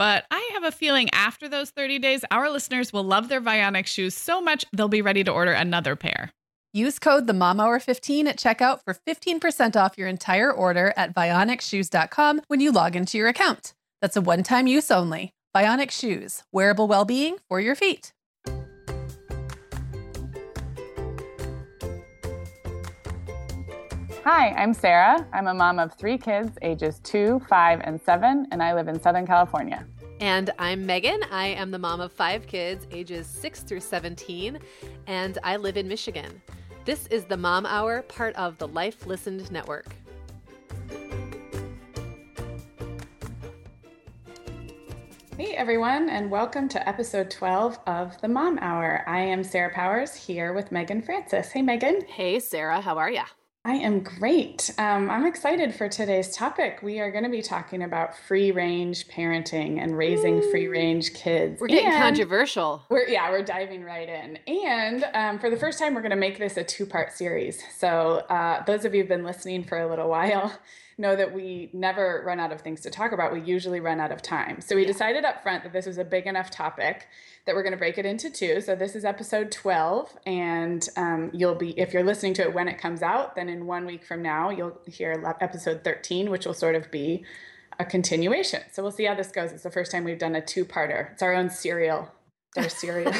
But I have a feeling after those 30 days, our listeners will love their Vionic shoes so much they'll be ready to order another pair. Use code the Mom Hour 15 at checkout for 15% off your entire order at vionicshoes.com when you log into your account. That's a one-time use only. Vionic Shoes, wearable well-being for your feet. Hi, I'm Sarah. I'm a mom of three kids, ages two, five, and seven, and I live in Southern California. And I'm Megan. I am the mom of five kids, ages 6 through 17, and I live in Michigan. This is the Mom Hour, part of the Life Listened Network. Hey everyone, and welcome to episode 12 of the Mom Hour. I am Sarah Powers here with Megan Francis. Hey Megan. Hey Sarah, how are you? I am great. Um, I'm excited for today's topic. We are going to be talking about free range parenting and raising Ooh. free range kids. We're getting and controversial. We're yeah, we're diving right in. And um, for the first time, we're going to make this a two part series. So uh, those of you who've been listening for a little while know that we never run out of things to talk about. We usually run out of time. So we yeah. decided up front that this was a big enough topic that we're going to break it into two. So this is episode 12, and um, you'll be, if you're listening to it when it comes out, then in one week from now, you'll hear episode 13, which will sort of be a continuation. So we'll see how this goes. It's the first time we've done a two parter. It's our own serial. Our serial.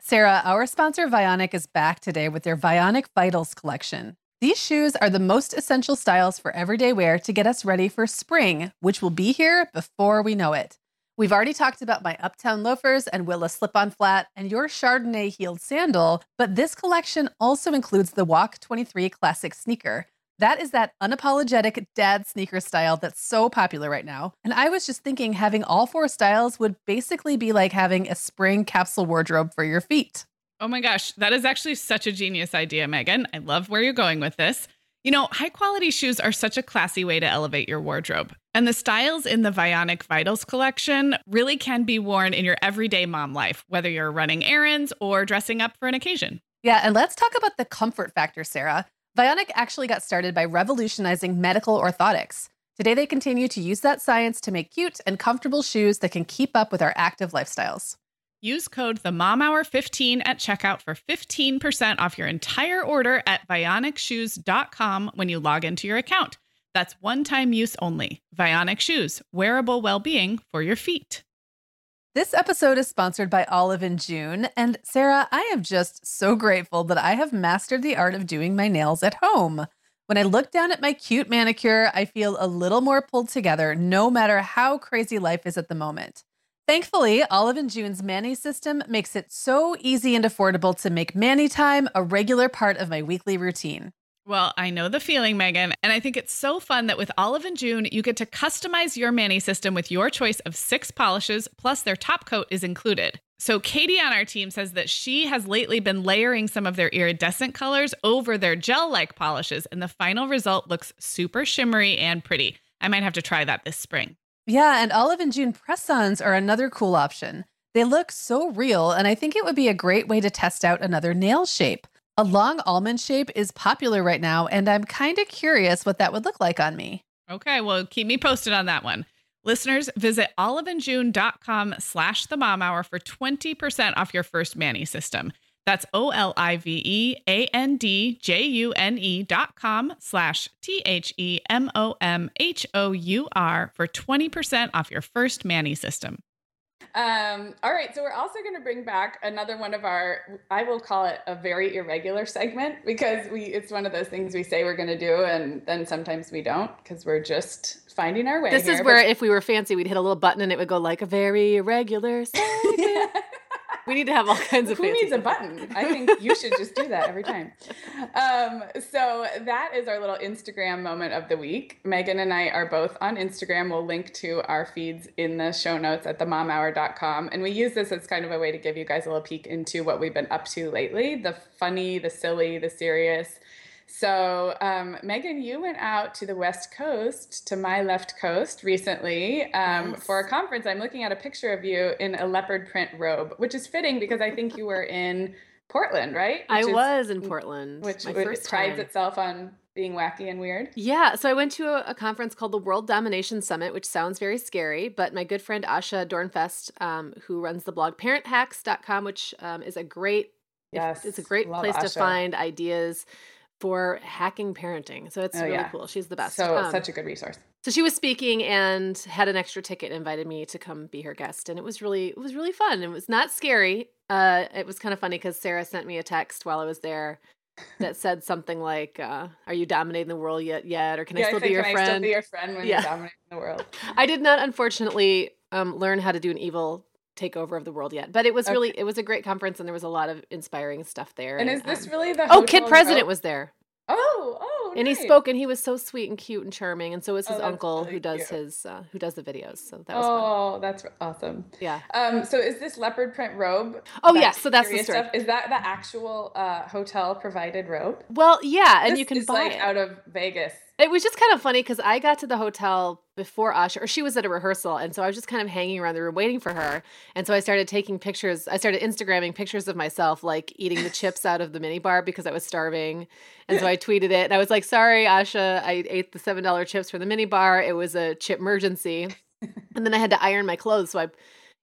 Sarah, our sponsor Vionic is back today with their Vionic Vitals collection. These shoes are the most essential styles for everyday wear to get us ready for spring, which will be here before we know it. We've already talked about my Uptown loafers and Willa slip on flat and your Chardonnay heeled sandal, but this collection also includes the Walk 23 Classic sneaker. That is that unapologetic dad sneaker style that's so popular right now. And I was just thinking having all four styles would basically be like having a spring capsule wardrobe for your feet. Oh my gosh, that is actually such a genius idea, Megan. I love where you're going with this. You know, high quality shoes are such a classy way to elevate your wardrobe. And the styles in the Vionic Vitals collection really can be worn in your everyday mom life, whether you're running errands or dressing up for an occasion. Yeah, and let's talk about the comfort factor, Sarah. Vionic actually got started by revolutionizing medical orthotics. Today, they continue to use that science to make cute and comfortable shoes that can keep up with our active lifestyles. Use code the Mom Hour 15 at checkout for 15% off your entire order at vionicshoes.com when you log into your account. That's one time use only. Vionic Shoes, wearable well being for your feet. This episode is sponsored by Olive and June. And Sarah, I am just so grateful that I have mastered the art of doing my nails at home. When I look down at my cute manicure, I feel a little more pulled together no matter how crazy life is at the moment. Thankfully, Olive and June's Mani system makes it so easy and affordable to make Mani time a regular part of my weekly routine. Well, I know the feeling, Megan, and I think it's so fun that with Olive and June, you get to customize your Mani system with your choice of six polishes, plus their top coat is included. So, Katie on our team says that she has lately been layering some of their iridescent colors over their gel like polishes, and the final result looks super shimmery and pretty. I might have to try that this spring. Yeah, and Olive and June press-ons are another cool option. They look so real, and I think it would be a great way to test out another nail shape. A long almond shape is popular right now, and I'm kind of curious what that would look like on me. Okay, well, keep me posted on that one. Listeners, visit oliveandjune.com slash the mom hour for 20% off your first Mani system. That's O L I V E A N D J U N E dot com slash T H E M O M H O U R for 20% off your first Mani system. Um, all right, so we're also going to bring back another one of our, I will call it a very irregular segment because we it's one of those things we say we're going to do and then sometimes we don't because we're just finding our way. This here, is where but- if we were fancy, we'd hit a little button and it would go like a very irregular segment. We need to have all kinds of Who needs a button? I think you should just do that every time. Um, so that is our little Instagram moment of the week. Megan and I are both on Instagram. We'll link to our feeds in the show notes at themomhour.com. And we use this as kind of a way to give you guys a little peek into what we've been up to lately the funny, the silly, the serious. So, um, Megan, you went out to the West Coast, to my left coast recently um, Yes. for a conference. I'm looking at a picture of you in a leopard print robe, which is fitting because I think you were in Portland, right? I is- was in Portland. which my which first prides time. itself on being wacky and weird. Yeah, so I went to a, a conference called the World Domination Summit, which sounds very scary, but my good friend Asha Dornfest, um, who runs the blog parenthacks.com, which um, is a great Yes, it's a great place to find ideas for hacking parenting. So it's Oh, really yeah. cool. She's the best. So Um, such a good resource. so she was speaking and had an extra ticket invited me to come be her guest and it was really it was really fun it was not scary uh it was kind of funny because sarah sent me a text while i was there that said something like uh are you dominating the world yet yet or can i yeah, still said, be your friend? can I still be your friend when Yeah. you're dominating the world? I did not unfortunately um learn how to do an evil takeover of the world yet but it was really it was a great conference and there was a lot of inspiring stuff there And is this um, really the oh kid president was there Oh, oh, and he spoke and he was so sweet and cute and charming and so was Oh, his that's uncle really who does cute. his uh, who does the videos so that was fun Oh, that's awesome. yeah Um, so is this leopard print robe? Oh, yeah, so that's the story. Stuff, is that the actual uh, hotel provided robe? Well, yeah, and This you can is buy like it. out of Vegas. It was just kind of funny because I got to the hotel before Asha, or she was at a rehearsal, and so I was just kind of hanging around the room waiting for her. And so I started taking pictures. I started Instagramming pictures of myself, like eating the chips out of the minibar because I was starving. And so I tweeted it, and I was like, "Sorry, Asha, I ate the seven dollar chips from the minibar. It was a chip emergency." and then I had to iron my clothes, so I,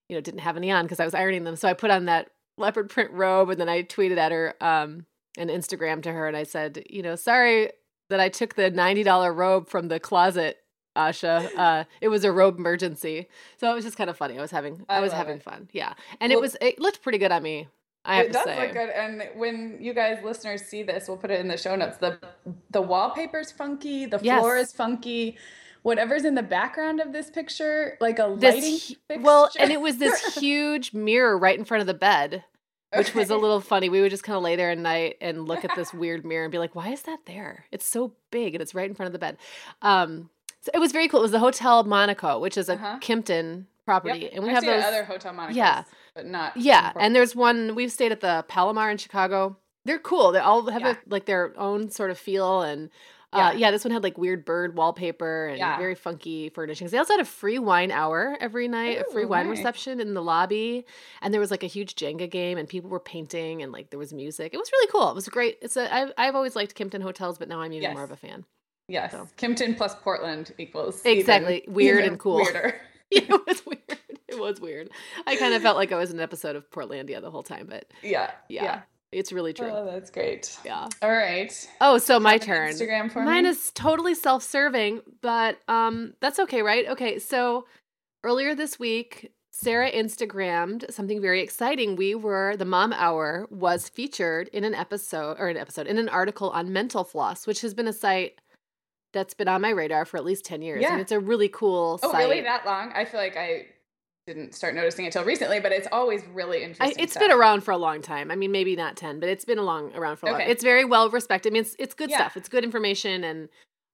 you know, didn't have any on because I was ironing them. So I put on that leopard print robe, and then I tweeted at her um, an Instagram to her, and I said, you know, sorry that I took the $90 robe from the closet, Asha. Uh, it was a robe emergency. So it was just kind of funny. I was having I, I was having it. fun. Yeah. And it was it looked pretty good on me. I have it to does say. look good, and when you guys listeners see this, we'll put it in the show notes. the The wallpaper's funky. The Yes. floor is funky. Whatever's in the background of this picture, like a This lighting. fixture. well, and it was this huge mirror right in front of the bed, which was a little funny. We would just kind of lay there at night and look at this weird mirror and be like, "Why is that there? It's so big and it's right in front of the bed." Um, so it was very cool. It was the Hotel Monaco, which is a Uh-huh. Kimpton property, Yep. and we I've have those. other hotel Monaco's, Yeah. but not. Yeah, in and there's one we've stayed at the Palomar in Chicago. They're cool. They all have Yeah. a, like their own sort of feel, and uh, Yeah. yeah. this one had like weird bird wallpaper and Yeah. very funky furnishings. They also had a free wine hour every night, a free Ooh, wine nice. reception in the lobby, and there was like a huge Jenga game, and people were painting, and like there was music. It was really cool. It was great. It's a I've, I've always liked Kimpton hotels, but now I'm even Yes. more of a fan. Yes, So. Kimpton plus Portland equals even- Exactly. Weird even and cool. Weirder. it was weird. It was weird. I kind of felt like I was in an episode of Portlandia the whole time, but Yeah. yeah, it's really true. Oh, that's great. Yeah. All right. Oh, so my turn. Instagram for Mine me. is totally self-serving, but um that's okay, right? Okay, so earlier this week, Sarah Instagrammed something very exciting. We were the Mom Hour was featured in an episode or an episode in an article on mental floss, which has been a site that's been on my radar for at least 10 years. Yeah. And it's a really cool site. Oh, site. really? That long? I feel like I didn't start noticing it till recently, but it's always really I, interesting. it's stuff. been around for a long time. I mean, maybe not ten, but it's been a long around for a long. Okay. It's very well respected. I mean, it's it's good Yeah. stuff. It's good information, and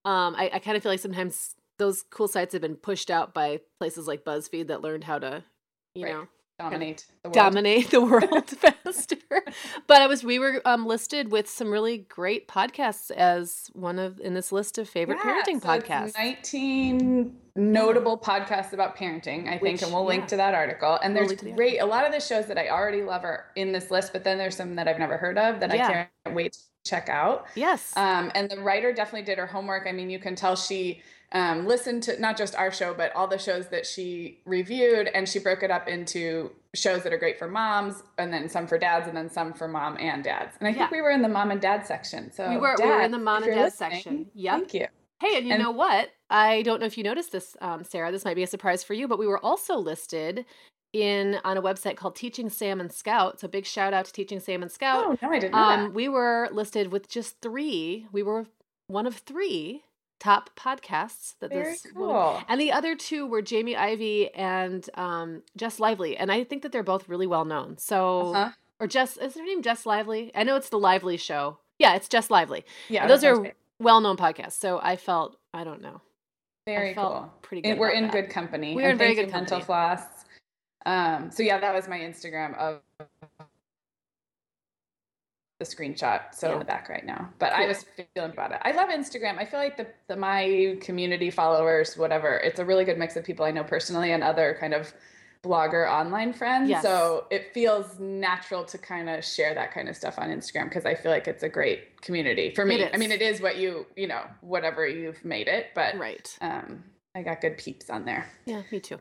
um, I, I kind of feel like sometimes those cool sites have been pushed out by places like BuzzFeed that learned how to, you Right. know, dominate the world. dominate the world faster. But I was we were um, listed with some really great podcasts as one of in this list of favorite Yeah, parenting so podcasts. 19 notable podcasts about parenting, I think, Which- and we'll link yeah. to that article. And We'll there's the great, a lot of the shows that I already love are in this list, but then there's some that I've never heard of that Yeah. I can't wait to check out. Yes. Um, and the writer definitely did her homework. I mean, you can tell she um, listened to not just our show, but all the shows that she reviewed, and she broke it up into shows that are great for moms, and then some for dads, and then some for mom and dads. And I think Yeah. we were in the mom and dad section. So We were- we were in the mom and dad section. Yep. Thank you. Hey, and you And- know what? I don't know if you noticed this, um, Sarah. This might be a surprise for you, but we were also listed in on a website called Teaching Sam and Scout. So big shout out to Teaching Sam and Scout. Oh no, I didn't know Um, that. we were listed with just three. We were one of three top podcasts that Very this woman- and the other two were Jamie Ivey and um, Jess Lively, and I think that they're both really well known. So, Uh-huh. or Jess is her name Jess Lively? I know it's the Lively Show. Yeah, it's Jess Lively. Yeah, those are great. well known podcasts. So I felt I don't know. very I felt cool. pretty good. And we're in that. good company. We're And in very good you, Mental. Floss. Um, so yeah, that was my Instagram of the screenshot. So Yeah. in the back right now. But I Cool. was feeling about it. I love Instagram. I feel like the, the my community followers, whatever, it's a really good mix of people I know personally and other kind of blogger online friends. Yes. So it feels natural to kind of share that kind of stuff on Instagram because I feel like it's a great community for me. I mean, it is what you, you know, whatever you've made it, but Right. um, I got good peeps on there. Yeah, me too.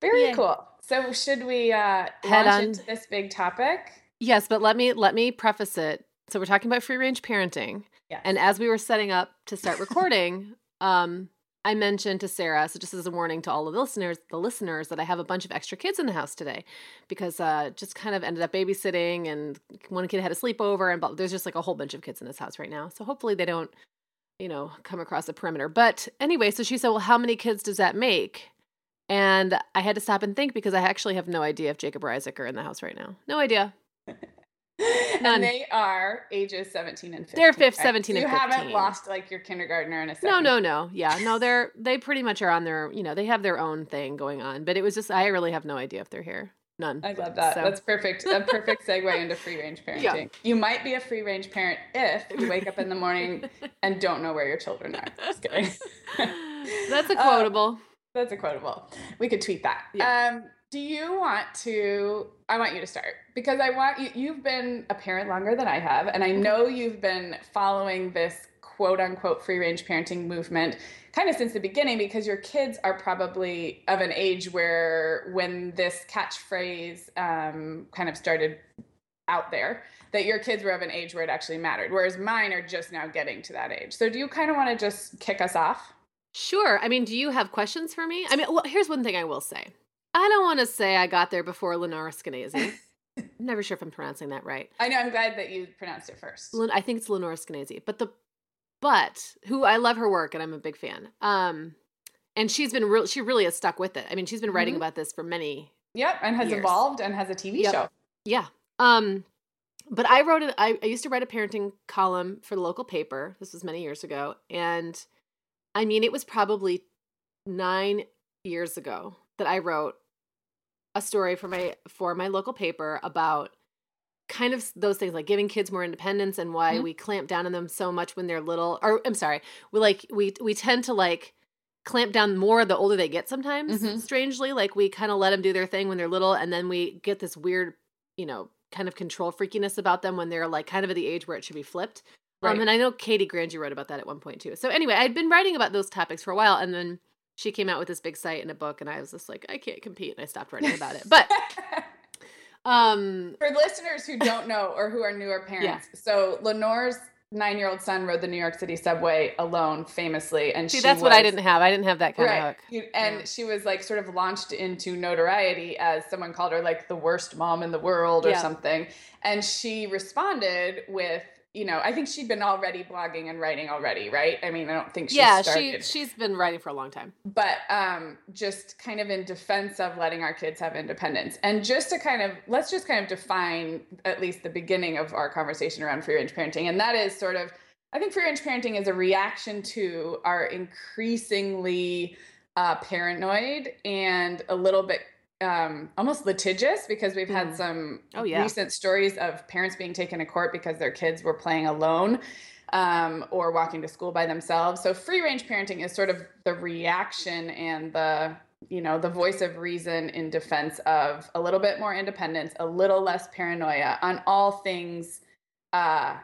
Very Yay. cool. So should we uh, Head launch on. into this big topic? Yes, but let me let me preface it. So we're talking about free range parenting. Yes. And as we were setting up to start recording, um, I mentioned to Sarah, so just as a warning to all of the listeners, the listeners, that I have a bunch of extra kids in the house today because uh, just kind of ended up babysitting, and one kid had a sleepover, and there's just like a whole bunch of kids in this house right now. So hopefully they don't, you know, come across the perimeter. But anyway, so she said, "Well, how many kids does that make?" And I had to stop and think because I actually have no idea if Jacob or Isaac are in the house right now. No idea. None. and they are ages 17 and 15. They're fif- right? 17 So and you haven't lost like your kindergartner in a second. No, no, no. Yeah, no. They're they pretty much are on their. You know, they have their own thing going on. But it was just I really have no idea if they're here. None. I love that. So- That's perfect. A perfect segue into free range parenting. Yeah. You might be a free range parent if you wake up in the morning and don't know where your children are. Just kidding. That's a Uh, quotable. That's a quotable. We could tweet that. Yeah. Um, do you want to? I want you to start because I want you. You've been a parent longer than I have, and I Mm-hmm. know you've been following this quote unquote free range parenting movement kind of since the beginning because your kids are probably of an age where when this catchphrase um, kind of started out there that your kids were of an age where it actually mattered whereas mine are just now getting to that age so do you kind of want to just kick us off Sure. I mean, do you have questions for me? I mean, well, here's one thing I will say. I don't want to say I got there before Lenora Skenazy. I'm never sure if I'm pronouncing that right. i know i'm glad that you pronounced it first Len- I think it's Lenora Skenazy, but the but who I love her work and I'm a big fan. Um, and she's been real. She really has stuck with it. I mean, she's been writing Mhm. about this for many Yep, and has years. evolved and has a TV Yep. show. Yeah. Um, but I wrote it. I, I used to write a parenting column for the local paper. This was many years ago, and I mean, it was probably nine years ago that I wrote a story for my for my local paper about kind of those things like giving kids more independence and why Mhm. we clamp down on them so much when they're little or i'm sorry we like we we tend to like clamp down more the older they get sometimes Mhm. strangely like we kind of let them do their thing when they're little and then we get this weird you know kind of control freakiness about them when they're like kind of at the age where it should be flipped Right. um and i know katie granger wrote about that at one point too so anyway i'd been writing about those topics for a while and then she came out with this big site and a book and i was just like i can't compete and i stopped writing about it but um for listeners who don't know or who are newer parents, so Lenore's nine-year-old son rode the New York City subway alone, famously, and see she that's what i didn't have i didn't have that kind Right. of hook And Yeah. she was like sort of launched into notoriety as someone called her like the worst mom in the world or Yeah. something. And she responded with, you know, I think she'd been already blogging and writing already, right? I mean, I don't think she yeah started. she she's been writing for a long time but um, just kind of in defense of letting our kids have independence. And just to kind of, let's just kind of define at least the beginning of our conversation around free range parenting. And that is sort of, I think free range parenting is a reaction to our increasingly uh, paranoid and a little bit um, almost litigious because we've had Mhm. some Oh, yeah. recent stories of parents being taken to court because their kids were playing alone um, or walking to school by themselves. So free range parenting is sort of the reaction and the you know the voice of reason in defense of a little bit more independence, a little less paranoia on all things uh,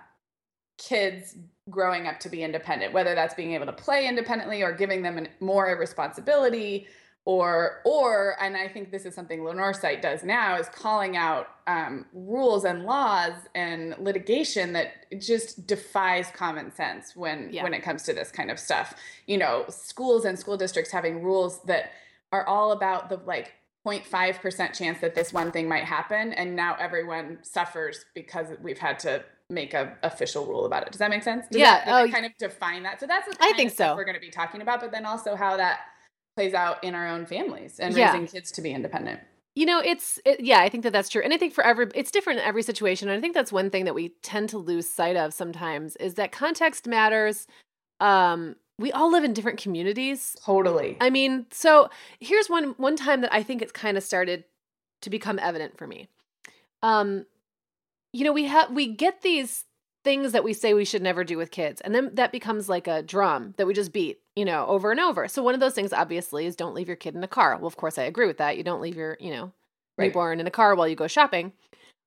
kids growing up to be independent, whether that's being able to play independently or giving them an, more responsibility or or and i think this is something lenore's site does now is calling out um, rules and laws and litigation that just defies common sense when Yeah. when it comes to this kind of stuff you know schools and school districts having rules that are all about the like 0.5% chance that this one thing might happen and now everyone suffers because we've had to make a official rule about it does that make sense does Yeah, that, oh, kind of define that so that's the I think so. we're going to be talking about but then also how that plays out in our own families and Yeah. raising kids to be independent You know, it's it, yeah, I think that that's true. And I think for every it's different in every situation. And I think that's one thing that we tend to lose sight of sometimes is that context matters. Um we all live in different communities. totally I mean, so here's one one time that I think it's kind of started to become evident for me. Um you know, we have we get these things that we say we should never do with kids and then that becomes like a drum that we just beat, you know, over and over. So one of those things obviously is don't leave your kid in a car. Well, of course I agree with that. You don't leave your, you know, Right. newborn in a car while you go shopping.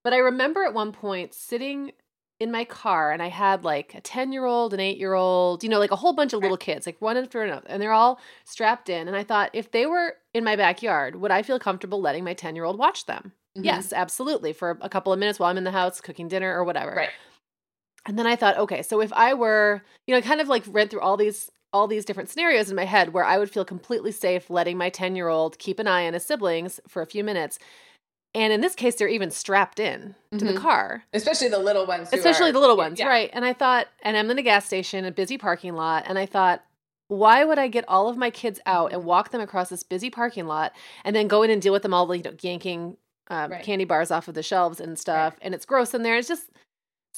But I remember at one point sitting in my car and I had like a 10 year old, an eight year old, you know, like a whole bunch of little kids, like one after another, and they're all strapped in. And I thought, if they were in my backyard, would I feel comfortable letting my 10 year old watch them? Mhm. Yes, absolutely. For a couple of minutes while I'm in the house cooking dinner or whatever. right And then I thought, okay, so if I were, you know, I kind of like read through all these all these different scenarios in my head where I would feel completely safe letting my 10-year-old keep an eye on his siblings for a few minutes. And in this case, they're even strapped in to the Mhm. car. especially the little ones Especially are- the little ones, yeah. right? And I thought, and I'm in a gas station, a busy parking lot, and I thought, why would I get all of my kids out and walk them across this busy parking lot and then go in and deal with them all, the, you know, yanking um, Right. candy bars off of the shelves and stuff, and it's gross in there. It's just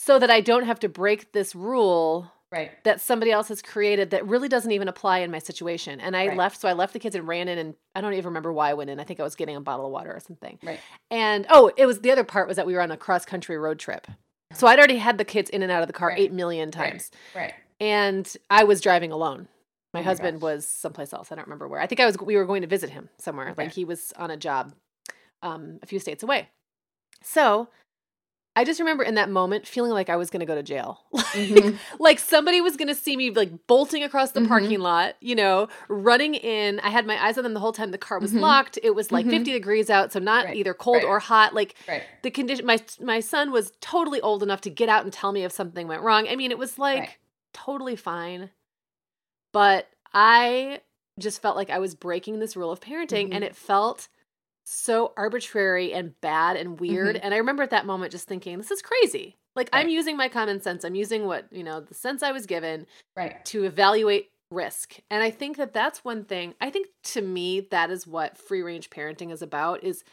so that I don't have to break this rule right that somebody else has created that really doesn't even apply in my situation. And I Right. left, so I left the kids and ran in, and I don't even remember why I went in. I think I was getting a bottle of water or something. right And oh, it was the other part was that we were on a cross country road trip. So I'd already had the kids in and out of the car Right. eight million times. right And I was driving alone. My Oh husband gosh. was someplace else. I don't remember where. I think I was we were going to visit him somewhere. Okay. Like he was on a job um, a few states away. So I just remember in that moment feeling like I was going to go to jail. Mhm. like somebody was going to see me like bolting across the Mhm. parking lot, you know, running in. I had my eyes on them the whole time. The car was Mhm. locked. It was like Mhm. 50 degrees out, so not Right. either cold Right. or hot. Like right the condition my my son was totally old enough to get out and tell me if something went wrong. I mean, it was like totally fine. But I just felt like I was breaking this rule of parenting and it felt so arbitrary and bad and weird. And I remember at that moment just thinking, this is crazy. Like I'm using my common sense. I'm using what, you know, the sense I was given right to evaluate risk. And I think that that's one thing. I think to me that is what free range parenting is about is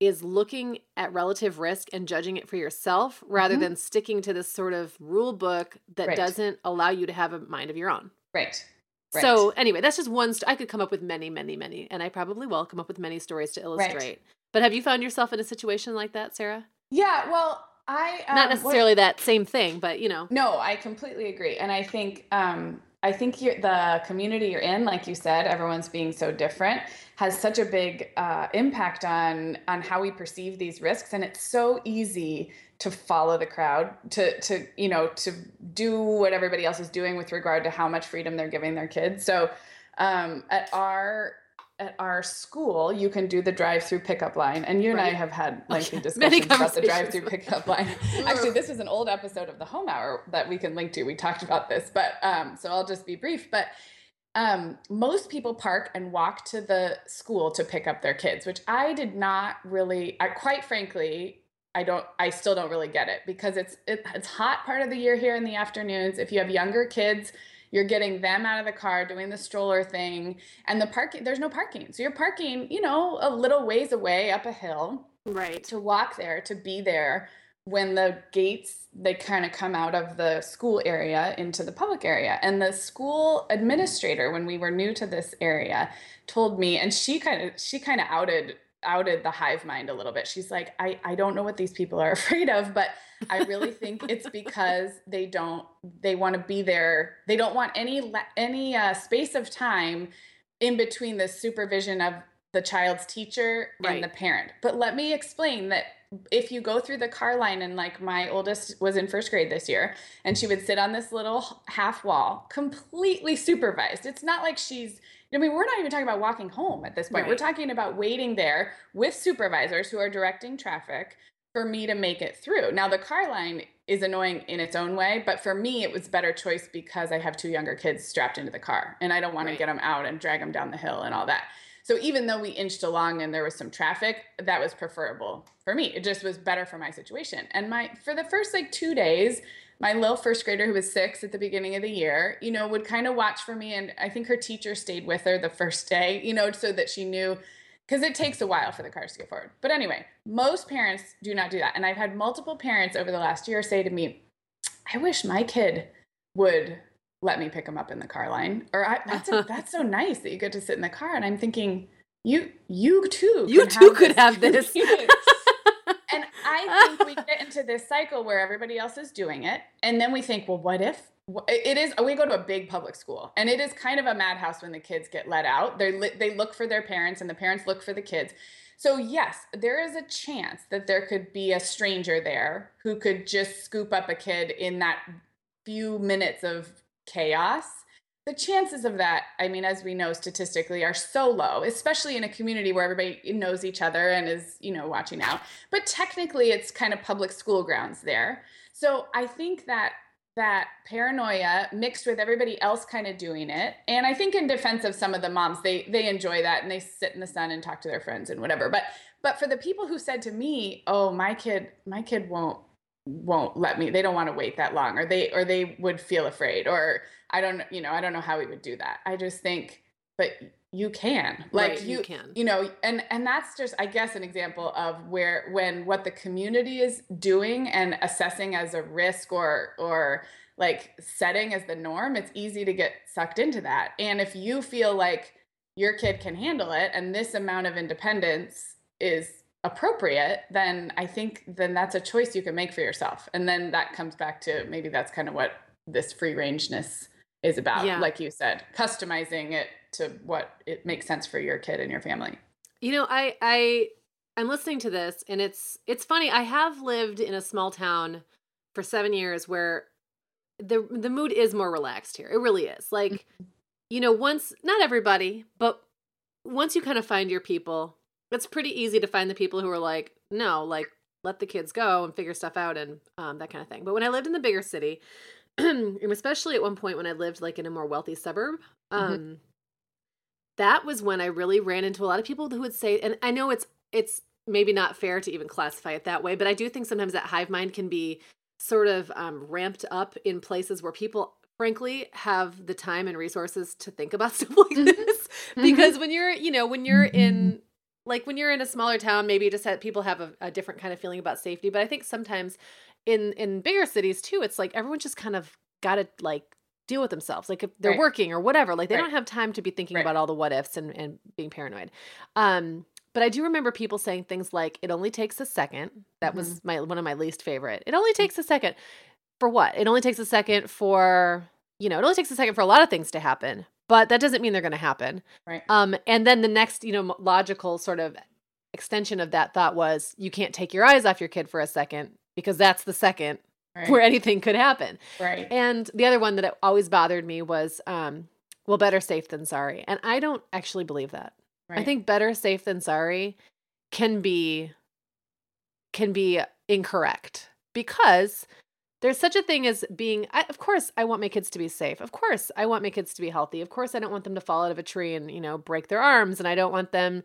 is looking at relative risk and judging it for yourself rather Mhm. than sticking to this sort of rule book that Right. doesn't allow you to have a mind of your own. right Right. So anyway, that's just one st- I could come up with many many many and I probably will come up with many stories to illustrate. But have you found yourself in a situation like that, Sarah? yeah well i um, Not what- necessarily that same thing, but you know. No, I completely agree, and I think um, I think the community you're in, like you said, everyone's being so different, has such a big uh, impact on on how we perceive these risks, and it's so easy to follow the crowd, to to you know to do what everybody else is doing with regard to how much freedom they're giving their kids. So um, at our at our school, you can do the drive-through pickup line, and you and I have had lengthy Many discussions about the drive-through pickup line. Actually, this is an old episode of the Mom Hour that we can link to. We talked about this, but um, so I'll just be brief. But um, most people park and walk to the school to pick up their kids, which I did not really. I quite frankly, I don't. I still don't really get it because it's it, it's hot part of the year here in the afternoons. If you have younger kids. You're getting them out of the car, doing the stroller thing, and the parking. There's no parking, so you're parking, you know, a little ways away up a hill Right. to walk there to be there when the gates they kind of come out of the school area into the public area and the school administrator when we were new to this area told me and she kind of she kind of outed outed the hive mind a little bit she's like i i don't know what these people are afraid of but i really think it's because they don't they want to be there they don't want any any uh, space of time in between the supervision of the child's teacher Right. and the parent. But let me explain that if you go through the car line and like my oldest was in first grade this year and she would sit on this little half wall completely supervised. It's not like she's I mean, we're not even talking about walking home at this point. We're talking about waiting there with supervisors who are directing traffic for me to make it through. Now, the car line is annoying in its own way, but for me, it was better choice because I have two younger kids strapped into the car and I don't want Right. to get them out and drag them down the hill and all that. So even though we inched along and there was some traffic, that was preferable for me. It just was better for my situation. And my for the first like 2 days, my little first grader who was 6 at the beginning of the year, you know, would kind of watch for me and I think her teacher stayed with her the first day, you know, so that she knew because it takes a while for the cars to get forward. But anyway, most parents do not do that. And I've had multiple parents over the last year say to me, I wish my kid would let me pick him up in the car line. Or I, that's a, that's so nice that you get to sit in the car. And I'm thinking, you you too, you too could have this. and I think we get into this cycle where everybody else is doing it, and then we think, well, what if? It is. We go to a big public school, and it is kind of a madhouse when the kids get let out. They they look for their parents, and the parents look for the kids. So yes, there is a chance that there could be a stranger there who could just scoop up a kid in that few minutes of chaos the chances of that i mean as we know statistically are so low especially in a community where everybody knows each other and is you know watching out. But technically it's kind of public school grounds there. So i think that that paranoia mixed with everybody else kind of doing it and i think in defense of some of the moms they they enjoy that and they sit in the sun and talk to their friends and whatever. But but for the people who said to me oh my kid my kid won't won't let me they don't want to wait that long or they or they would feel afraid or i don't you know i don't know how we would do that. I just think but you can like right, you, you can. you know and and that's just i guess an example of where when what the community is doing and assessing as a risk or or like setting as the norm it's easy to get sucked into that. And if you feel like your kid can handle it and this amount of independence is appropriate, then I think then that's a choice you can make for yourself. And then that comes back to maybe that's kind of what this free rangeness is about. Yeah. Like you said, customizing it to what it makes sense for your kid and your family. You know, I I I'm listening to this and it's it's funny. I have lived in a small town for 7 years where the the mood is more relaxed here. It really is. Like mm-hmm. you know, once not everybody, but once you kind of find your people, it's pretty easy to find the people who are like, no, like let the kids go and figure stuff out and um, that kind of thing. But when I lived in the bigger city, especially at one point when I lived like in a more wealthy suburb, mm-hmm. um, mm-hmm. that was when I really ran into a lot of people who would say, and I know it's it's maybe not fair to even classify it that way, but I do think sometimes that hive mind can be sort of um, ramped up in places where people frankly have the time and resources to think about stuff like mm-hmm. this mm-hmm. because when you're you know when you're in like when you're in a smaller town maybe just that people have a, a, different kind of feeling about safety but i think sometimes in in bigger cities too it's like everyone just kind of got to like deal with themselves like if they're right. working or whatever like they right. don't have time to be thinking right. about all the what ifs and, and being paranoid um but i do remember people saying things like it only takes a second that mm-hmm. was my one of my least favorite it only mm. takes a second for what it only takes a second for you know it only takes a second for a lot of things to happen but that doesn't mean they're going to happen. Right. Um, and then the next, you know, logical sort of extension of that thought was you can't take your eyes off your kid for a second because that's the second right. where anything could happen. Right. And the other one that always bothered me was, um, well, better safe than sorry. And I don't actually believe that. Right. I think better safe than sorry can be can be incorrect because there's such a thing as being I, of course i want my kids to be safe. Of course i want my kids to be healthy. Of course i don't want them to fall out of a tree and you know break their arms and i don't want them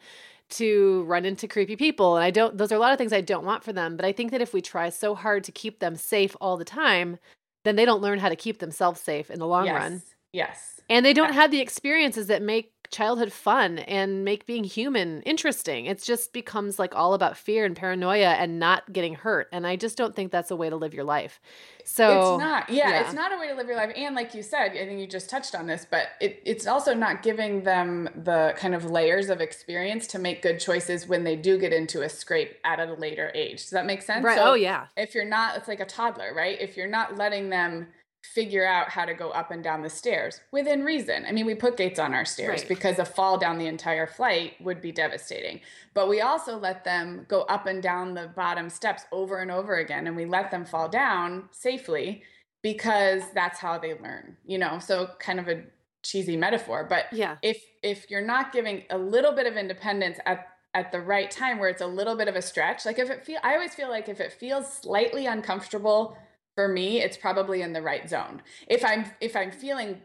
to run into creepy people and i don't those are a lot of things i don't want for them but i think that if we try so hard to keep them safe all the time then they don't learn how to keep themselves safe in the long yes. run. Yes. And they don't have the experiences that make childhood fun and make being human interesting. It just becomes like all about fear and paranoia and not getting hurt. And I just don't think that's a way to live your life. So it's not. Yeah, yeah, it's not a way to live your life. And like you said, I think you just touched on this, but it, it's also not giving them the kind of layers of experience to make good choices when they do get into a scrape at a later age. Does that make sense? Right. So oh yeah. If you're not, it's like a toddler, right? If you're not letting them figure out how to go up and down the stairs within reason. I mean, we put gates on our stairs right. because a fall down the entire flight would be devastating. But we also let them go up and down the bottom steps over and over again and we let them fall down safely because that's how they learn. You know, so kind of a cheesy metaphor, but yeah. if if you're not giving a little bit of independence at at the right time where it's a little bit of a stretch, like if it feel I always feel like if it feels slightly uncomfortable for me it's probably in the right zone if i'm if i'm feeling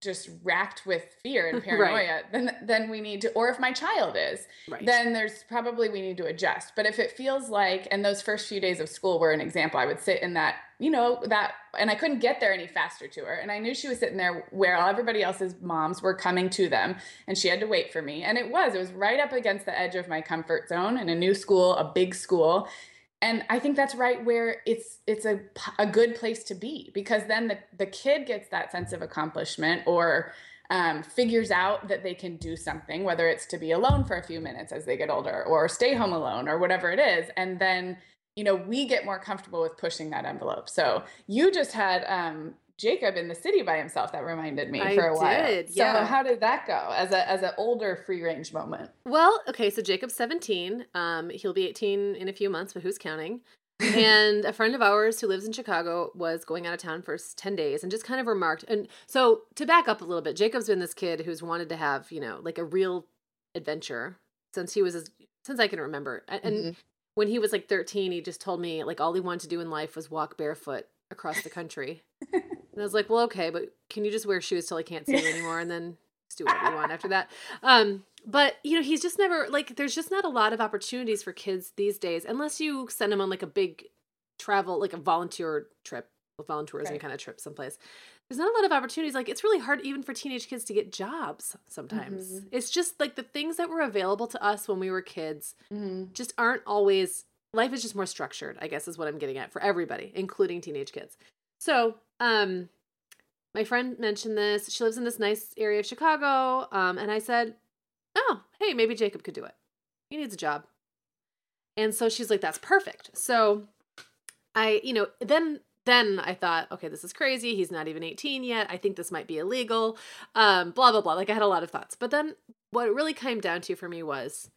just racked with fear and paranoia, right. then then we need to or if my child is, right. then there's probably we need to adjust. But if it feels like and those first few days of school were an example, I would sit in that, you know, that and I couldn't get there any faster to her. And I knew she was sitting there where all everybody else's moms were coming to them and she had to wait for me. And it was, it was right up against the edge of my comfort zone in a new school, a big school and i think that's right where it's it's a, a good place to be because then the, the kid gets that sense of accomplishment or um, figures out that they can do something whether it's to be alone for a few minutes as they get older or stay home alone or whatever it is. And then you know we get more comfortable with pushing that envelope. So you just had um, Jacob in the city by himself. That reminded me I for a while. Did, yeah. So how did that go as a as an older free range moment? Well, okay, so Jacob's 17. Um, he'll be 18 in a few months, but who's counting? and a friend of ours who lives in Chicago was going out of town for 10 days and just kind of remarked. And so to back up a little bit, Jacob's been this kid who's wanted to have, you know, like a real adventure since he was as, since I can remember. And mm-hmm. when he was like 13, he just told me like all he wanted to do in life was walk barefoot across the country. And I was like, well, okay, but can you just wear shoes till I can't see you anymore, and then just do whatever you want after that? Um, but you know, he's just never like. There's just not a lot of opportunities for kids these days, unless you send them on like a big travel, like a volunteer trip, a volunteerism right. kind of trip someplace. There's not a lot of opportunities. Like it's really hard even for teenage kids to get jobs sometimes. Mm-hmm. It's just like the things that were available to us when we were kids mm-hmm. just aren't always life is just more structured, I guess is what I'm getting at for everybody, including teenage kids. So, um, my friend mentioned this. She lives in this nice area of Chicago. Um, and I said, Oh, hey, maybe Jacob could do it. He needs a job. And so she's like, That's perfect. So I, you know, then then I thought, okay, this is crazy. He's not even 18 yet. I think this might be illegal. Um, blah, blah, blah. Like I had a lot of thoughts. But then what it really came down to for me was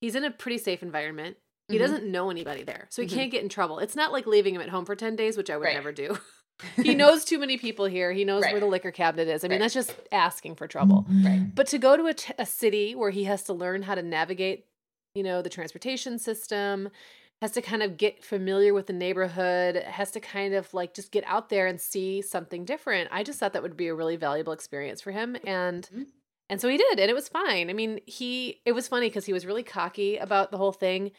he's in a pretty safe environment. He mm-hmm. doesn't know anybody there. So he mm-hmm. can't get in trouble. It's not like leaving him at home for 10 days, which I would right. never do. he knows too many people here. He knows right. where the liquor cabinet is. I mean, right. that's just asking for trouble. Right. But to go to a, t- a city where he has to learn how to navigate, you know, the transportation system, has to kind of get familiar with the neighborhood, has to kind of like just get out there and see something different. I just thought that would be a really valuable experience for him and mm-hmm. and so he did and it was fine. I mean, he it was funny cuz he was really cocky about the whole thing.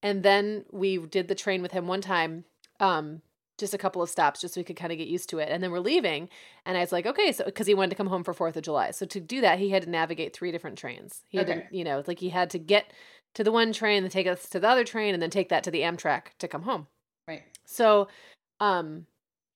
And then we did the train with him one time um just a couple of stops just so we could kind of get used to it. And then we're leaving. And I was like, okay, so because he wanted to come home for 4th of July. So to do that, he had to navigate three different trains. He had to, you know, like he had to get to the one train, then take us to the other train, and then take that to the Amtrak to come home. Right. So, um,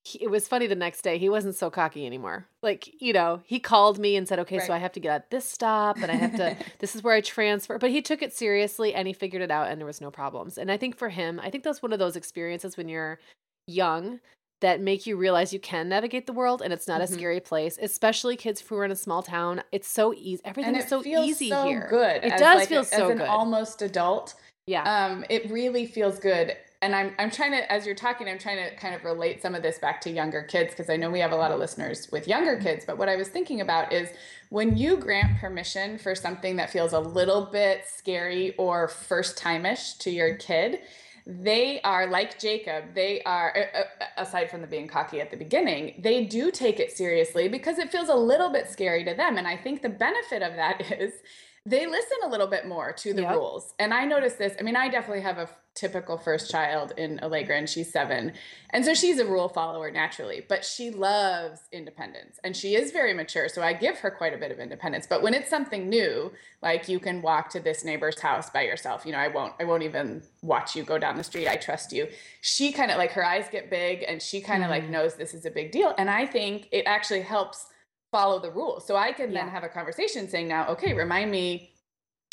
he, it was funny the next day. He wasn't so cocky anymore. Like, you know, he called me and said, okay, right. so I have to get at this stop and I have to, this is where I transfer. But he took it seriously and he figured it out and there was no problems. And I think for him, I think that's one of those experiences when you're young that make you realize you can navigate the world and it's not mm-hmm. a scary place, especially kids who are in a small town. It's so easy. Everything is so easy so here. Good. It does like feel a, so as an good. almost adult. Yeah. Um, it really feels good. And I'm I'm trying to as you're talking, I'm trying to kind of relate some of this back to younger kids because I know we have a lot of listeners with younger mm-hmm. kids. But what I was thinking about is when you grant permission for something that feels a little bit scary or first time-ish to your kid they are like Jacob, they are, aside from the being cocky at the beginning, they do take it seriously because it feels a little bit scary to them. And I think the benefit of that is they listen a little bit more to the yep. rules. And I notice this. I mean, I definitely have a typical first child in Allegra, and she's seven. And so she's a rule follower naturally, but she loves independence and she is very mature. So I give her quite a bit of independence. But when it's something new, like you can walk to this neighbor's house by yourself, you know, I won't, I won't even watch you go down the street. I trust you. She kind of like her eyes get big and she kind of mm-hmm. like knows this is a big deal. And I think it actually helps follow the rules. So I can yeah. then have a conversation saying now, okay, remind me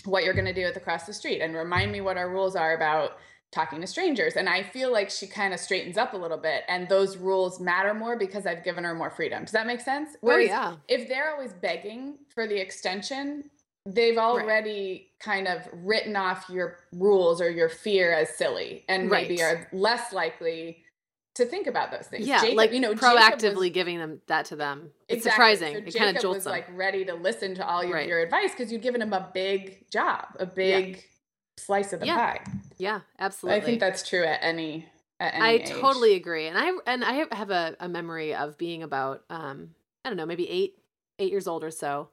what you're going to do with across the street and remind me what our rules are about talking to strangers. And I feel like she kind of straightens up a little bit and those rules matter more because I've given her more freedom. Does that make sense? Oh, Whereas oh, yeah. if they're always begging for the extension, they've already right. kind of written off your rules or your fear as silly and right. maybe are less likely to think about those things. Yeah, Jacob, like you know, proactively was, giving them that to them. It's exactly. surprising. So it kind of jolts was them. like ready to listen to all your, right. your advice because you've given him a big job, a big yeah. Slice of the yeah. pie. Yeah, absolutely. I think that's true at any. At any I age. totally agree, and I and I have a, a memory of being about um I don't know maybe eight eight years old or so,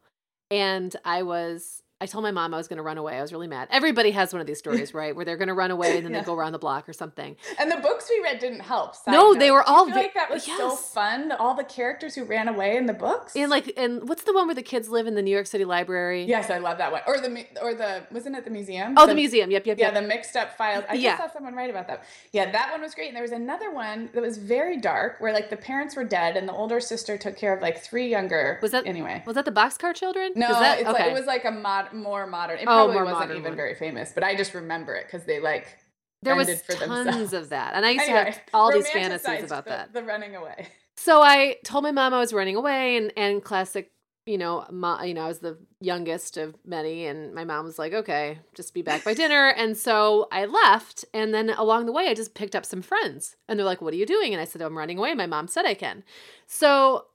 and I was I told my mom I was going to run away. I was really mad. Everybody has one of these stories, right, where they're going to run away and then Yeah. they go around the block or something. And the books we read didn't help. No, they were all feel like that was so fun. All the characters who ran away in the books. And like, and what's the one where the kids live in the New York City Library? yes, I love that one. Or the or the wasn't it the museum? Oh, the, museum. Yep, yep, Yeah, yep. the mixed up files. I Yeah. just saw someone write about that. Yeah, that one was great. And there was another one that was very dark, where like the parents were dead, and the older sister took care of like three younger. Was that- anyway? was that the Boxcar Children? No, that, it's okay. like, it was like a mod, more modern. It Oh, probably more wasn't even one. very famous, but I just remember it because they like there was for tons themselves. of that, and I used to have all these fantasies about the, that. The running away. So I told my mom I was running away, and and classic, you know, ma, you know, I was the youngest of many, and my mom was like, "Okay, just be back by dinner." And so I left, and then along the way, I just picked up some friends, and they're like, "What are you doing?" And I said, "I'm running away." My mom said I can, so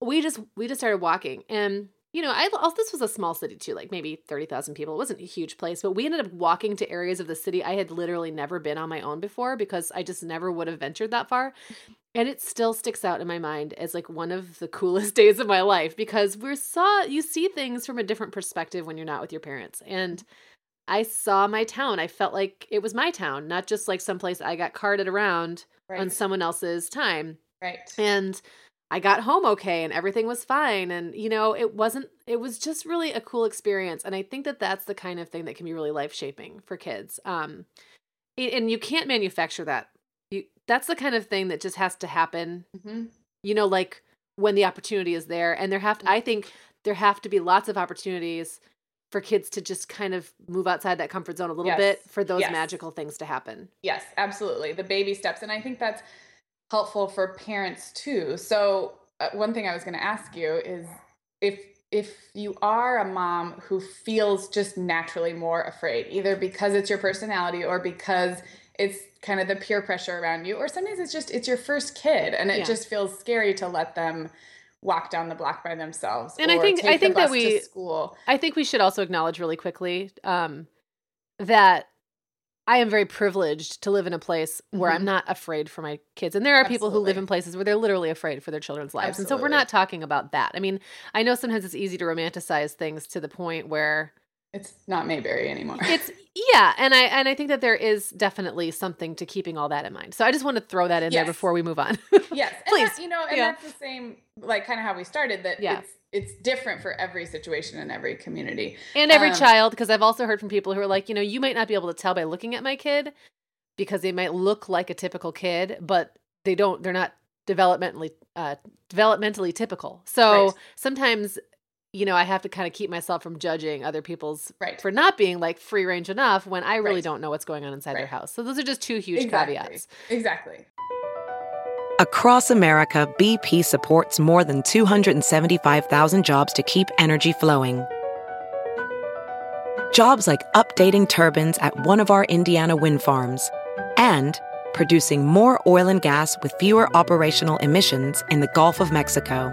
we just we just started walking, and you know, I also, this was a small city too, like maybe thirty thousand people. It wasn't a huge place, but we ended up walking to areas of the city I had literally never been on my own before because I just never would have ventured that far. And it still sticks out in my mind as like one of the coolest days of my life because we're saw you see things from a different perspective when you're not with your parents. And I saw my town. I felt like it was my town, not just like someplace I got carted around Right. on someone else's time. right. And I got home okay and everything was fine. And, you know, it wasn't, it was just really a cool experience. And I think that that's the kind of thing that can be really life shaping for kids. Um, and you can't manufacture that. You, that's the kind of thing that just has to happen, hmm you know, like when the opportunity is there. And there have to, I think there have to be lots of opportunities for kids to just kind of move outside that comfort zone a little Yes. bit for those Yes. magical things to happen. Yes, absolutely. The baby steps. And I think that's helpful for parents too. So, uh, one thing I was going to ask you is if if you are a mom who feels just naturally more afraid, either because it's your personality or because it's kind of the peer pressure around you, or sometimes it's just it's your first kid and it Yeah. just feels scary to let them walk down the block by themselves. And I think- I think that we- school. I think we should also acknowledge really quickly um, that I am very privileged to live in a place where I'm Mhm. not afraid for my kids. And there are people who live in places where they're literally afraid for their children's lives. And so we're not talking about that. I mean, I know sometimes it's easy to romanticize things to the point where It's not Mayberry anymore. it's yeah, and I and I think that there is definitely something to keeping all that in mind. So I just want to throw that in there before we move on. Yes, and Please. that, you know, and Yeah. that's the same, like kind of how we started. That Yeah. it's it's different for every situation in every community. and every Um, child because i've also heard from people who are like you know you might not be able to tell by looking at my kid because they might look like a typical kid but they don't they're not developmentally uh developmentally typical so Right. sometimes you know i have to kind of keep myself from judging other people's Right. for not being like free range enough when i really Right. don't know what's going on inside their house so those are just two huge exactly. caveats Exactly. Across America, BP supports more than 275,000 jobs to keep energy flowing. Jobs like updating turbines at one of our Indiana wind farms and producing more oil and gas with fewer operational emissions in the Gulf of Mexico.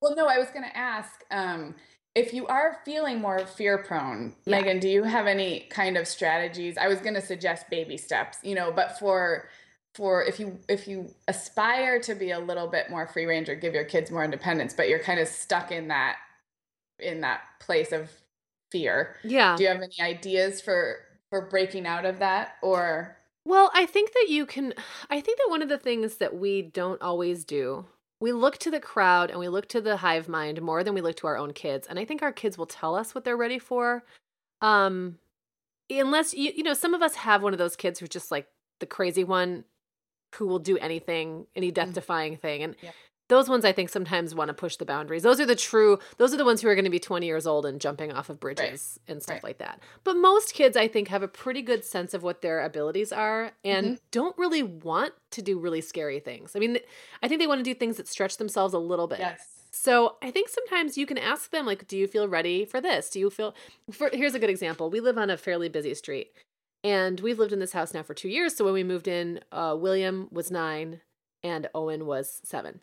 Well, no, I was going to ask um, if you are feeling more fear prone, Yeah. Meagan. Do you have any kind of strategies? I was going to suggest baby steps, you know, but for for if you if you aspire to be a little bit more free range or give your kids more independence, but you're kind of stuck in that in that place of fear. yeah Do you have any ideas for for breaking out of that or Well, I think that you can. I think that one of the things that we don't always do, we look to the crowd and we look to the hive mind more than we look to our own kids. And I think our kids will tell us what they're ready for. Um, unless you, you know, some of us have one of those kids who's just like the crazy one who will do anything, any death defying thing. And Yeah. Those ones I think sometimes want to push the boundaries. Those are the true, those are the ones who are going to be 20 years old and jumping off of bridges and stuff Right. like that. But most kids, I think, have a pretty good sense of what their abilities are and Mm-hmm. don't really want to do really scary things. I mean, I think they want to do things that stretch themselves a little bit. Yes. So I think sometimes you can ask them, like, do you feel ready for this? Do you feel, for, here's a good example. We live on a fairly busy street and we've lived in this house now for two years. So when we moved in, uh, William was nine and Owen was seven.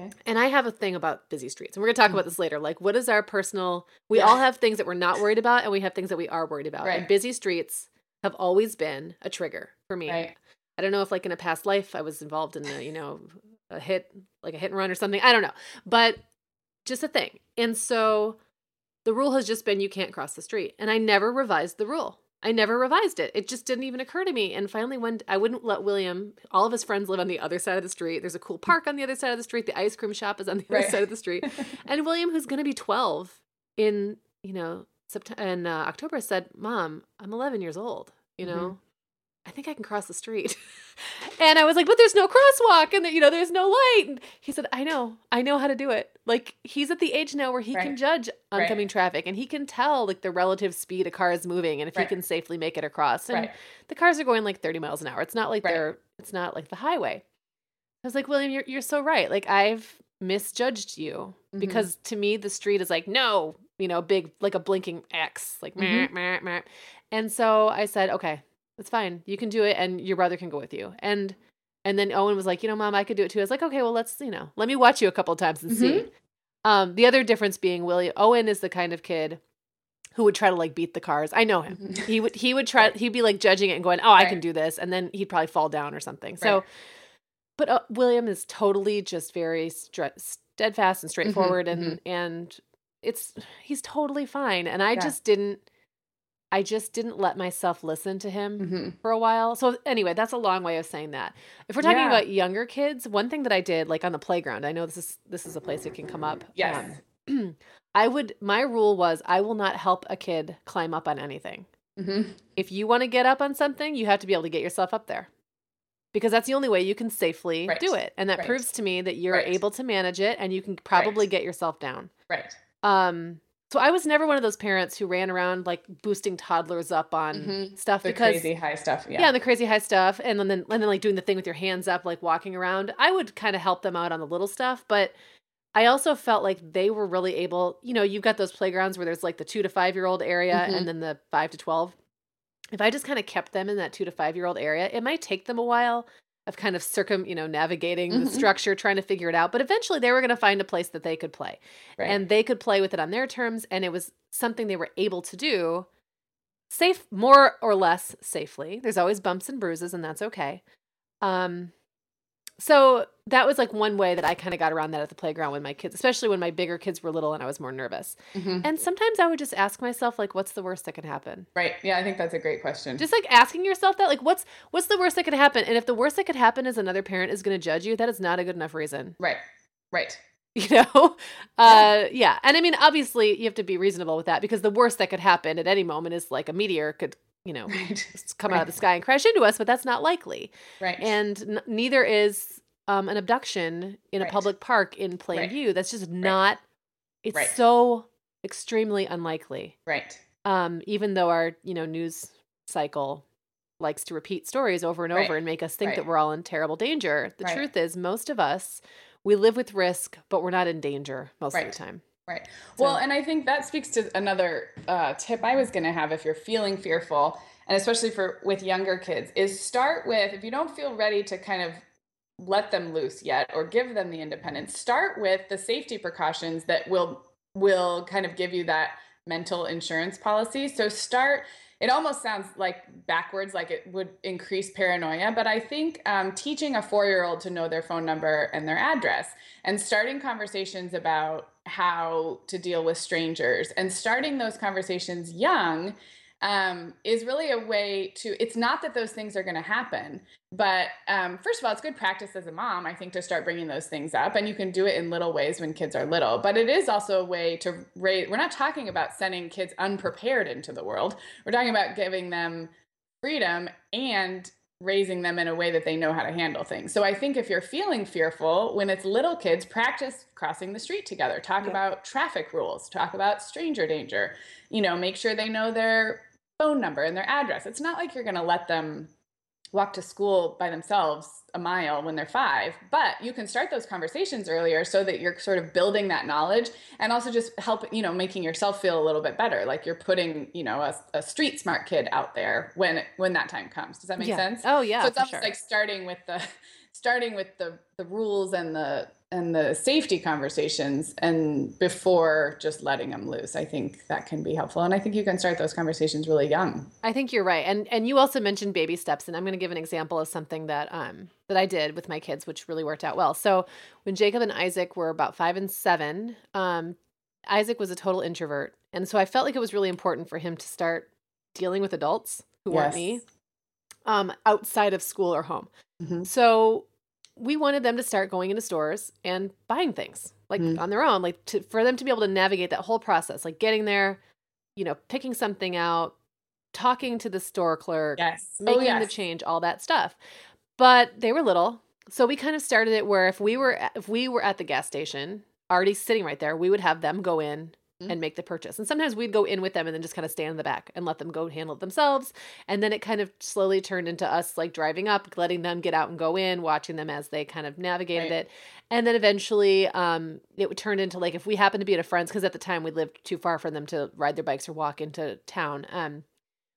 Okay. And I have a thing about busy streets, and we're going to talk about mm. this later. Like, what is our personal? We Yeah. all have things that we're not worried about, and we have things that we are worried about. And busy streets have always been a trigger for me. Right. I don't know if, like, in a past life, I was involved in a, you know, a hit, like a hit and run or something. I don't know, but just a thing. And so the rule has just been you can't cross the street, and I never revised the rule. I never revised it. It just didn't even occur to me. And finally, when I wouldn't let William, all of his friends live on the other side of the street. There's a cool park on the other side of the street. The ice cream shop is on the other side of the street. And William, who's going to be 12 in, you know, September and uh, October, said, "Mom, I'm 11 years old. You know, Mhm. I think I can cross the street." and I was like, "But there's no crosswalk, and you know, there's no light." And he said, "I know, I know how to do it. Like he's at the age now where he can Right. judge Right. oncoming traffic, and he can tell like the relative speed a car is moving, and if he can safely make it across. And Right. the cars are going like 30 miles an hour. It's not like Right. they're. It's not like the highway." I was like, William, you're you're so right. Like I've misjudged you Mhm. because to me the street is like no, you know, big like a blinking X, like meh, Mhm. meh, meh. And so I said, okay, that's fine. You can do it, and your brother can go with you. And and then Owen was like, you know, mom, I could do it too. I was like, okay, well, let's you know, let me watch you a couple times and see. Um, the other difference being William Owen is the kind of kid who would try to like beat the cars. I know him. Mhm. He would he would try he'd be like judging it and going, "Oh, I can do this." And then he'd probably fall down or something. So but uh, William is totally just very stre- steadfast and straightforward and mhm. and it's he's totally fine and I Yeah. just didn't I just didn't let myself listen to him Mhm. for a while. So anyway, that's a long way of saying that. If we're talking Yeah. about younger kids, one thing that I did like on the playground, I know this is this is a place it can come up. Yes. um, I would my rule was I will not help a kid climb up on anything. Mhm. If you want to get up on something, you have to be able to get yourself up there. Because that's the only way you can safely Right. do it. And that Right. proves to me that you're Right. able to manage it and you can probably get yourself down. Right. Um so I was never one of those parents who ran around like boosting toddlers up on Mhm. stuff The because crazy high stuff. yeah. Yeah. the crazy high stuff and then and then like doing the thing with your hands up like walking around. I would kind of help them out on the little stuff, but I also felt like they were really able, you know, you've got those playgrounds where there's like the 2 to 5 year old area Mhm. and then the 5 to 12 if I just kind of kept them in that two to five year old area, it might take them a while of kind of circum, you know, navigating the Mhm. structure, trying to figure it out. But eventually they were going to find a place that they could play right. and they could play with it on their terms. And it was something they were able to do safe, more or less safely. There's always bumps and bruises, and that's okay. Um, so that was like one way that I kind of got around that at the playground with my kids, especially when my bigger kids were little and I was more nervous. Mhm. And sometimes I would just ask myself, like, what's the worst that can happen? Right. Yeah, I think that's a great question. just like asking yourself that like what's what's the worst that could happen and if the worst that could happen is another parent is going to judge you that is not a good enough reason right. Right. you know uh yeah and i mean obviously you have to be reasonable with that because the worst that could happen at any moment is like a meteor could you know Right. come out of the sky and crash into us but that's not likely Right. and n- neither is um an abduction in a public park in plain Right. view that's just not it's Right. so extremely unlikely right. um, even though our you know news cycle likes to repeat stories over and Right. over and make us think that we're all in terrible danger. The Right. truth is, most of us we live with risk, but we're not in danger most of the time. Right. Well, and I think that speaks to another uh, tip I was going to have if you're feeling fearful, and especially for with younger kids, is start with if you don't feel ready to kind of let them loose yet or give them the independence, start with the safety precautions that will will kind of give you that mental insurance policy. So start. It almost sounds like backwards, like it would increase paranoia, but I think um, teaching a four year old to know their phone number and their address and starting conversations about how to deal with strangers. And starting those conversations young um, is really a way to it's not that those things are going to happen but um, first of all it's good practice as a mom i think to start bringing those things up and you can do it in little ways when kids are little but it is also a way to raise we're not talking about sending kids unprepared into the world. We're talking about giving them freedom and raising them in a way that they know how to handle things. So I think if you're feeling fearful when it's little kids, practice crossing the street together. Talk about traffic rules, talk about stranger danger. You know, make sure they know their phone number and their address. It's not like you're going to let them walk to school by themselves a mile when they're five, but you can start those conversations earlier so that you're sort of building that knowledge and also just help, you know, making yourself feel a little bit better. Like you're putting, you know, a, a street smart kid out there when when that time comes. Does that make Yeah. sense? Oh, yeah, So it's almost sure. like starting with the starting with the the rules and the and the safety conversations and before just letting them loose. I think that can be helpful. And I think you can start those conversations really young. I think you're right. And and you also mentioned baby steps and I'm going to give an example of something that um that I did with my kids which really worked out well. So when Jacob and Isaac were about 5 and 7, um Isaac was a total introvert. And so I felt like it was really important for him to start dealing with adults who weren't me um outside of school or home. Mhm. So we wanted them to start going into stores and buying things like Mm. on their own, like to, for them to be able to navigate that whole process, like getting there, you know, picking something out, talking to the store clerk, Yes. making oh, yes. the change, all that stuff. But they were little, so we kind of started it where if we were if we were at the gas station, already sitting right there, we would have them go in Mhm. and make the purchase. And sometimes we'd go in with them and then just kind of stand in the back and let them go handle it themselves. And then it kind of slowly turned into us like driving up, letting them get out and go in, watching them as they kind of navigated Right. it. And then eventually um, it would turn into like if we happened to be at a friend's, because at the time we lived too far for them to ride their bikes or walk into town. Um,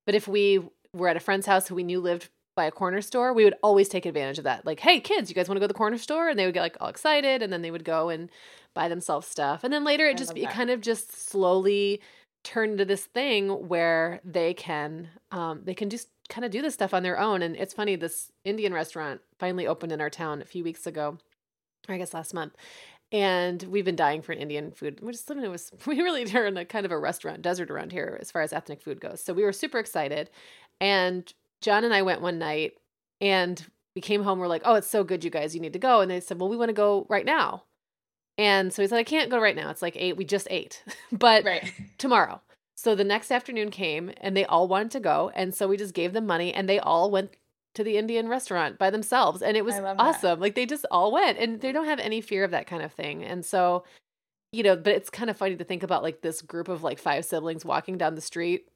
but if we were at a friend's house who we knew lived by a corner store, we would always take advantage of that. Like, hey, kids, you guys want to go to the corner store? And they would get like all excited, and then they would go and buy themselves stuff. And then later, I it just it kind of just slowly turned into this thing where they can um, they can just kind of do this stuff on their own. And it's funny, this Indian restaurant finally opened in our town a few weeks ago, or I guess last month. And we've been dying for Indian food. We're just living it was we really are in a kind of a restaurant desert around here as far as ethnic food goes. So we were super excited. And John and I went one night and we came home. We're like, oh, it's so good, you guys. You need to go. And they said, well, we want to go right now. And so he said, I can't go right now. It's like eight. We just ate, but Right. tomorrow. So the next afternoon came and they all wanted to go. And so we just gave them money and they all went to the Indian restaurant by themselves. And it was love that. awesome. Like they just all went and they don't have any fear of that kind of thing. And so, you know, but it's kind of funny to think about like this group of like five siblings walking down the street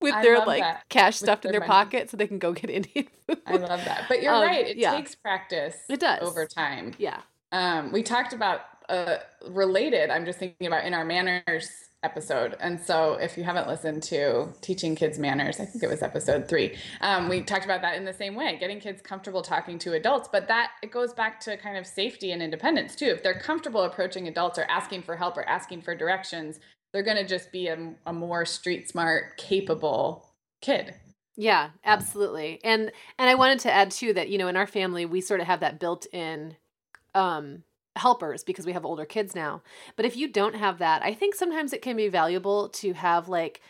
with I their like that. cash With stuffed in their their money. pocket so they can go get Indian food. I love that. But you're Um, right. It yeah. takes practice. It does. over time. Yeah. Um, we talked about uh, related. I'm just thinking about in our manners episode, and so if you haven't listened to teaching kids manners, I think it was episode three. Um, we talked about that in the same way, getting kids comfortable talking to adults. But that it goes back to kind of safety and independence too. If they're comfortable approaching adults or asking for help or asking for directions, they're going to just be a, a more street smart, capable kid. Yeah, absolutely. And and I wanted to add too that you know in our family we sort of have that built-in um helpers because we have older kids now. But if you don't have that, I think sometimes it can be valuable to have like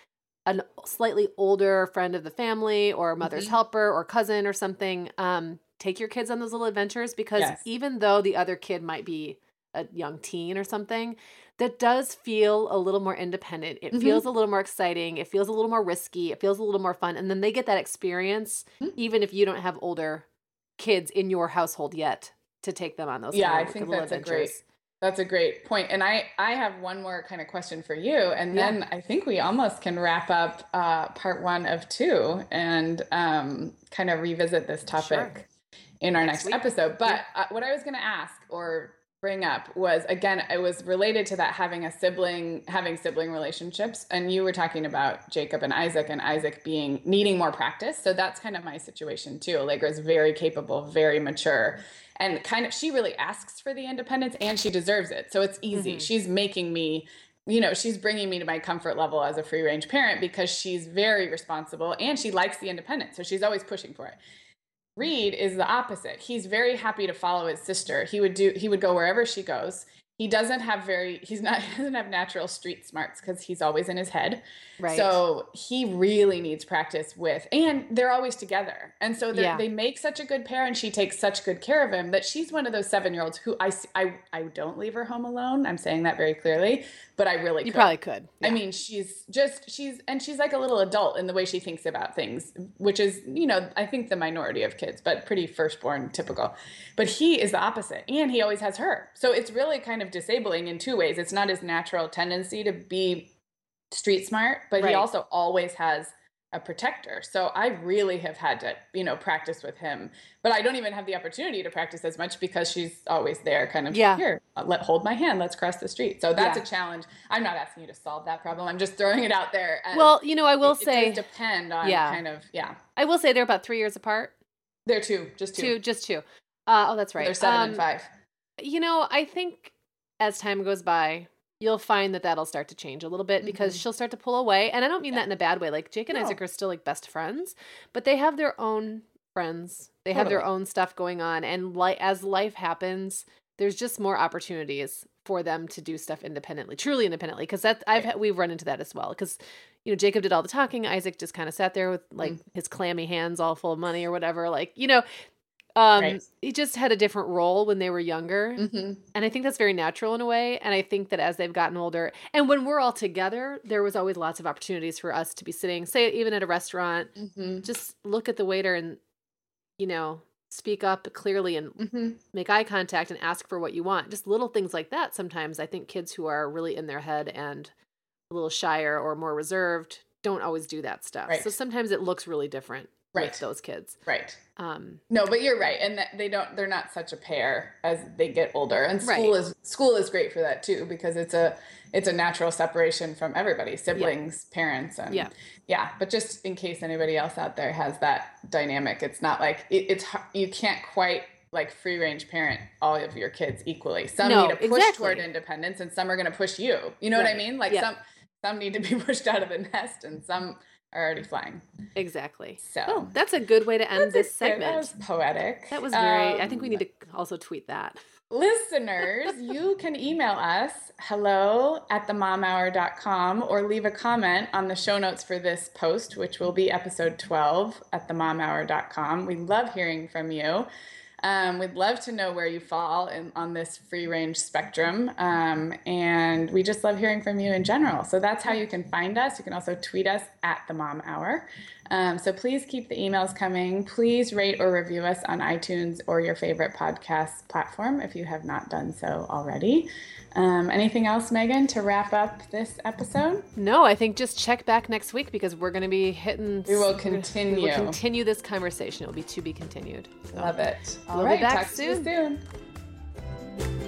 a slightly older friend of the family or mother's Mhm. helper or cousin or something um take your kids on those little adventures because Yes. even though the other kid might be a young teen or something that does feel a little more independent it Mhm. feels a little more exciting it feels a little more risky it feels a little more fun and then they get that experience Mhm. even if you don't have older kids in your household yet to take them on those yeah, I think that's a great that's a great point. And I I have one more kind of question for you, and Yeah. then I think we almost can wrap up uh, part one of two and um, kind of revisit this topic in our Next next, episode. But uh, what I was going to ask or bring up was again it was related to that having a sibling having sibling relationships. And you were talking about jacob and isaac and isaac being needing more practice. So that's kind of my situation too. Allegra is very capable very mature. And kind of she really asks for the independence and she deserves it. So it's easy. Mhm. she's making me you know she's bringing me to my comfort level as a free range parent because she's very responsible and she likes the independence. So she's always pushing for it Reed is the opposite. He's very happy to follow his sister. He would do he would go wherever she goes. He doesn't have very he's not he doesn't have natural street smarts because he's always in his head Right. so he really needs practice with and they're always together and so Yeah. they make such a good pair and she takes such good care of him that she's one of those seven year olds who I, I i don't leave her home alone i'm saying that very clearly but i really you could. probably could. I mean, she's just she's and she's like a little adult in the way she thinks about things, which is, you know, I think the minority of kids, but pretty firstborn typical. But he is the opposite, and he always has her. So it's really kind of disabling in two ways. It's not his natural tendency to be street smart, but Right. he also always has a protector. So I really have had to, you know, practice with him. But I don't even have the opportunity to practice as much because she's always there kind of Yeah. here, uh, let hold my hand, let's cross the street. So that's Yeah. a challenge. I'm not asking you to solve that problem. I'm just throwing it out there. well, you know, I will it, say it depend on Yeah. kind of yeah. I will say they're about three years apart. They're two, just two. Two, just two. Uh, oh, that's right. They're seven Um, and five. You know, I think as time goes by, you'll find that that'll start to change a little bit because Mhm. she'll start to pull away. And I don't mean that in a bad way. Like Jake and No. Isaac are still like best friends, but they have their own friends. They have their own stuff going on, and like as life happens, there's just more opportunities for them to do stuff independently, truly independently. Because that I've Right. we've run into that as well. Because you know Jacob did all the talking, Isaac just kind of sat there with like Mm. his clammy hands all full of money or whatever. Like you know. Um, Right. he just had a different role when they were younger. hmm And I think that's very natural in a way. And I think that as they've gotten older, and when we're all together, there was always lots of opportunities for us to be sitting, say, even at a restaurant, hmm just look at the waiter and, you know, speak up clearly and hmm make eye contact and ask for what you want. Just little things like that. Sometimes I think kids who are really in their head and a little shyer or more reserved don't always do that stuff. Right. So sometimes it looks really different Right. those kids. Right. Um, No, but you're right, and they don't. They're not such a pair as they get older, and Right. school is school is great for that too because it's a it's a natural separation from everybody, siblings, parents, and Yeah. yeah. But just in case anybody else out there has that dynamic, it's not like it, it's you can't quite like free range parent all of your kids equally. Some No, need to push exactly. toward independence, and some are going to push you. You know what I mean? Like Yeah. some some need to be pushed out of the nest, and some are already flying. exactly. So Oh, that's a good way to end this good. segment. That was poetic. That was very. I think we Um, need to also tweet that. Listeners, you can email us hello at themomhour.com or leave a comment on the show notes for this post, which will be episode 12 at themomhour.com. We love hearing from you. Um, we'd love to know where you fall in, on this free range spectrum. Um, and we just love hearing from you in general. So that's how you can find us. You can also tweet us at the Mom Hour. Um, so please keep the emails coming. Please rate or review us on iTunes or your favorite podcast platform if you have not done so already. Um, anything else, Meagan, to wrap up this episode? No, I think just check back next week because we're going to be hitting. We will We continue. will continue this conversation. It will be to be continued. So. Love it. All We'll be right, back talk to you soon. soon.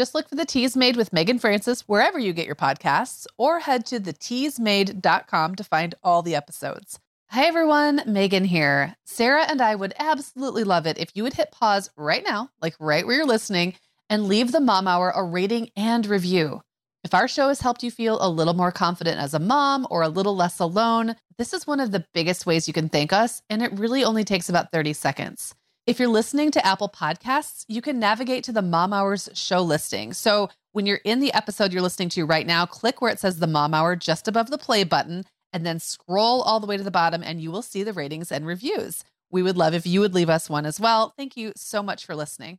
Just look for The Teasmade with Meagan Francis wherever you get your podcasts, or head to theteasmade.com to find all the episodes. Hi everyone, Meagan here. Sarah and I would absolutely love it if you would hit pause right now, like right where you're listening, and leave the Mom Hour a rating and review. If our show has helped you feel a little more confident as a mom or a little less alone, this is one of the biggest ways you can thank us, and it really only takes about 30 seconds. If you're listening to Apple Podcasts, you can navigate to the Mom Hours show listing. So when you're in the episode you're listening to right now, click where it says the Mom Hour just above the play button, and then scroll all the way to the bottom, and you will see the ratings and reviews. We would love if you would leave us one as well. Thank you so much for listening.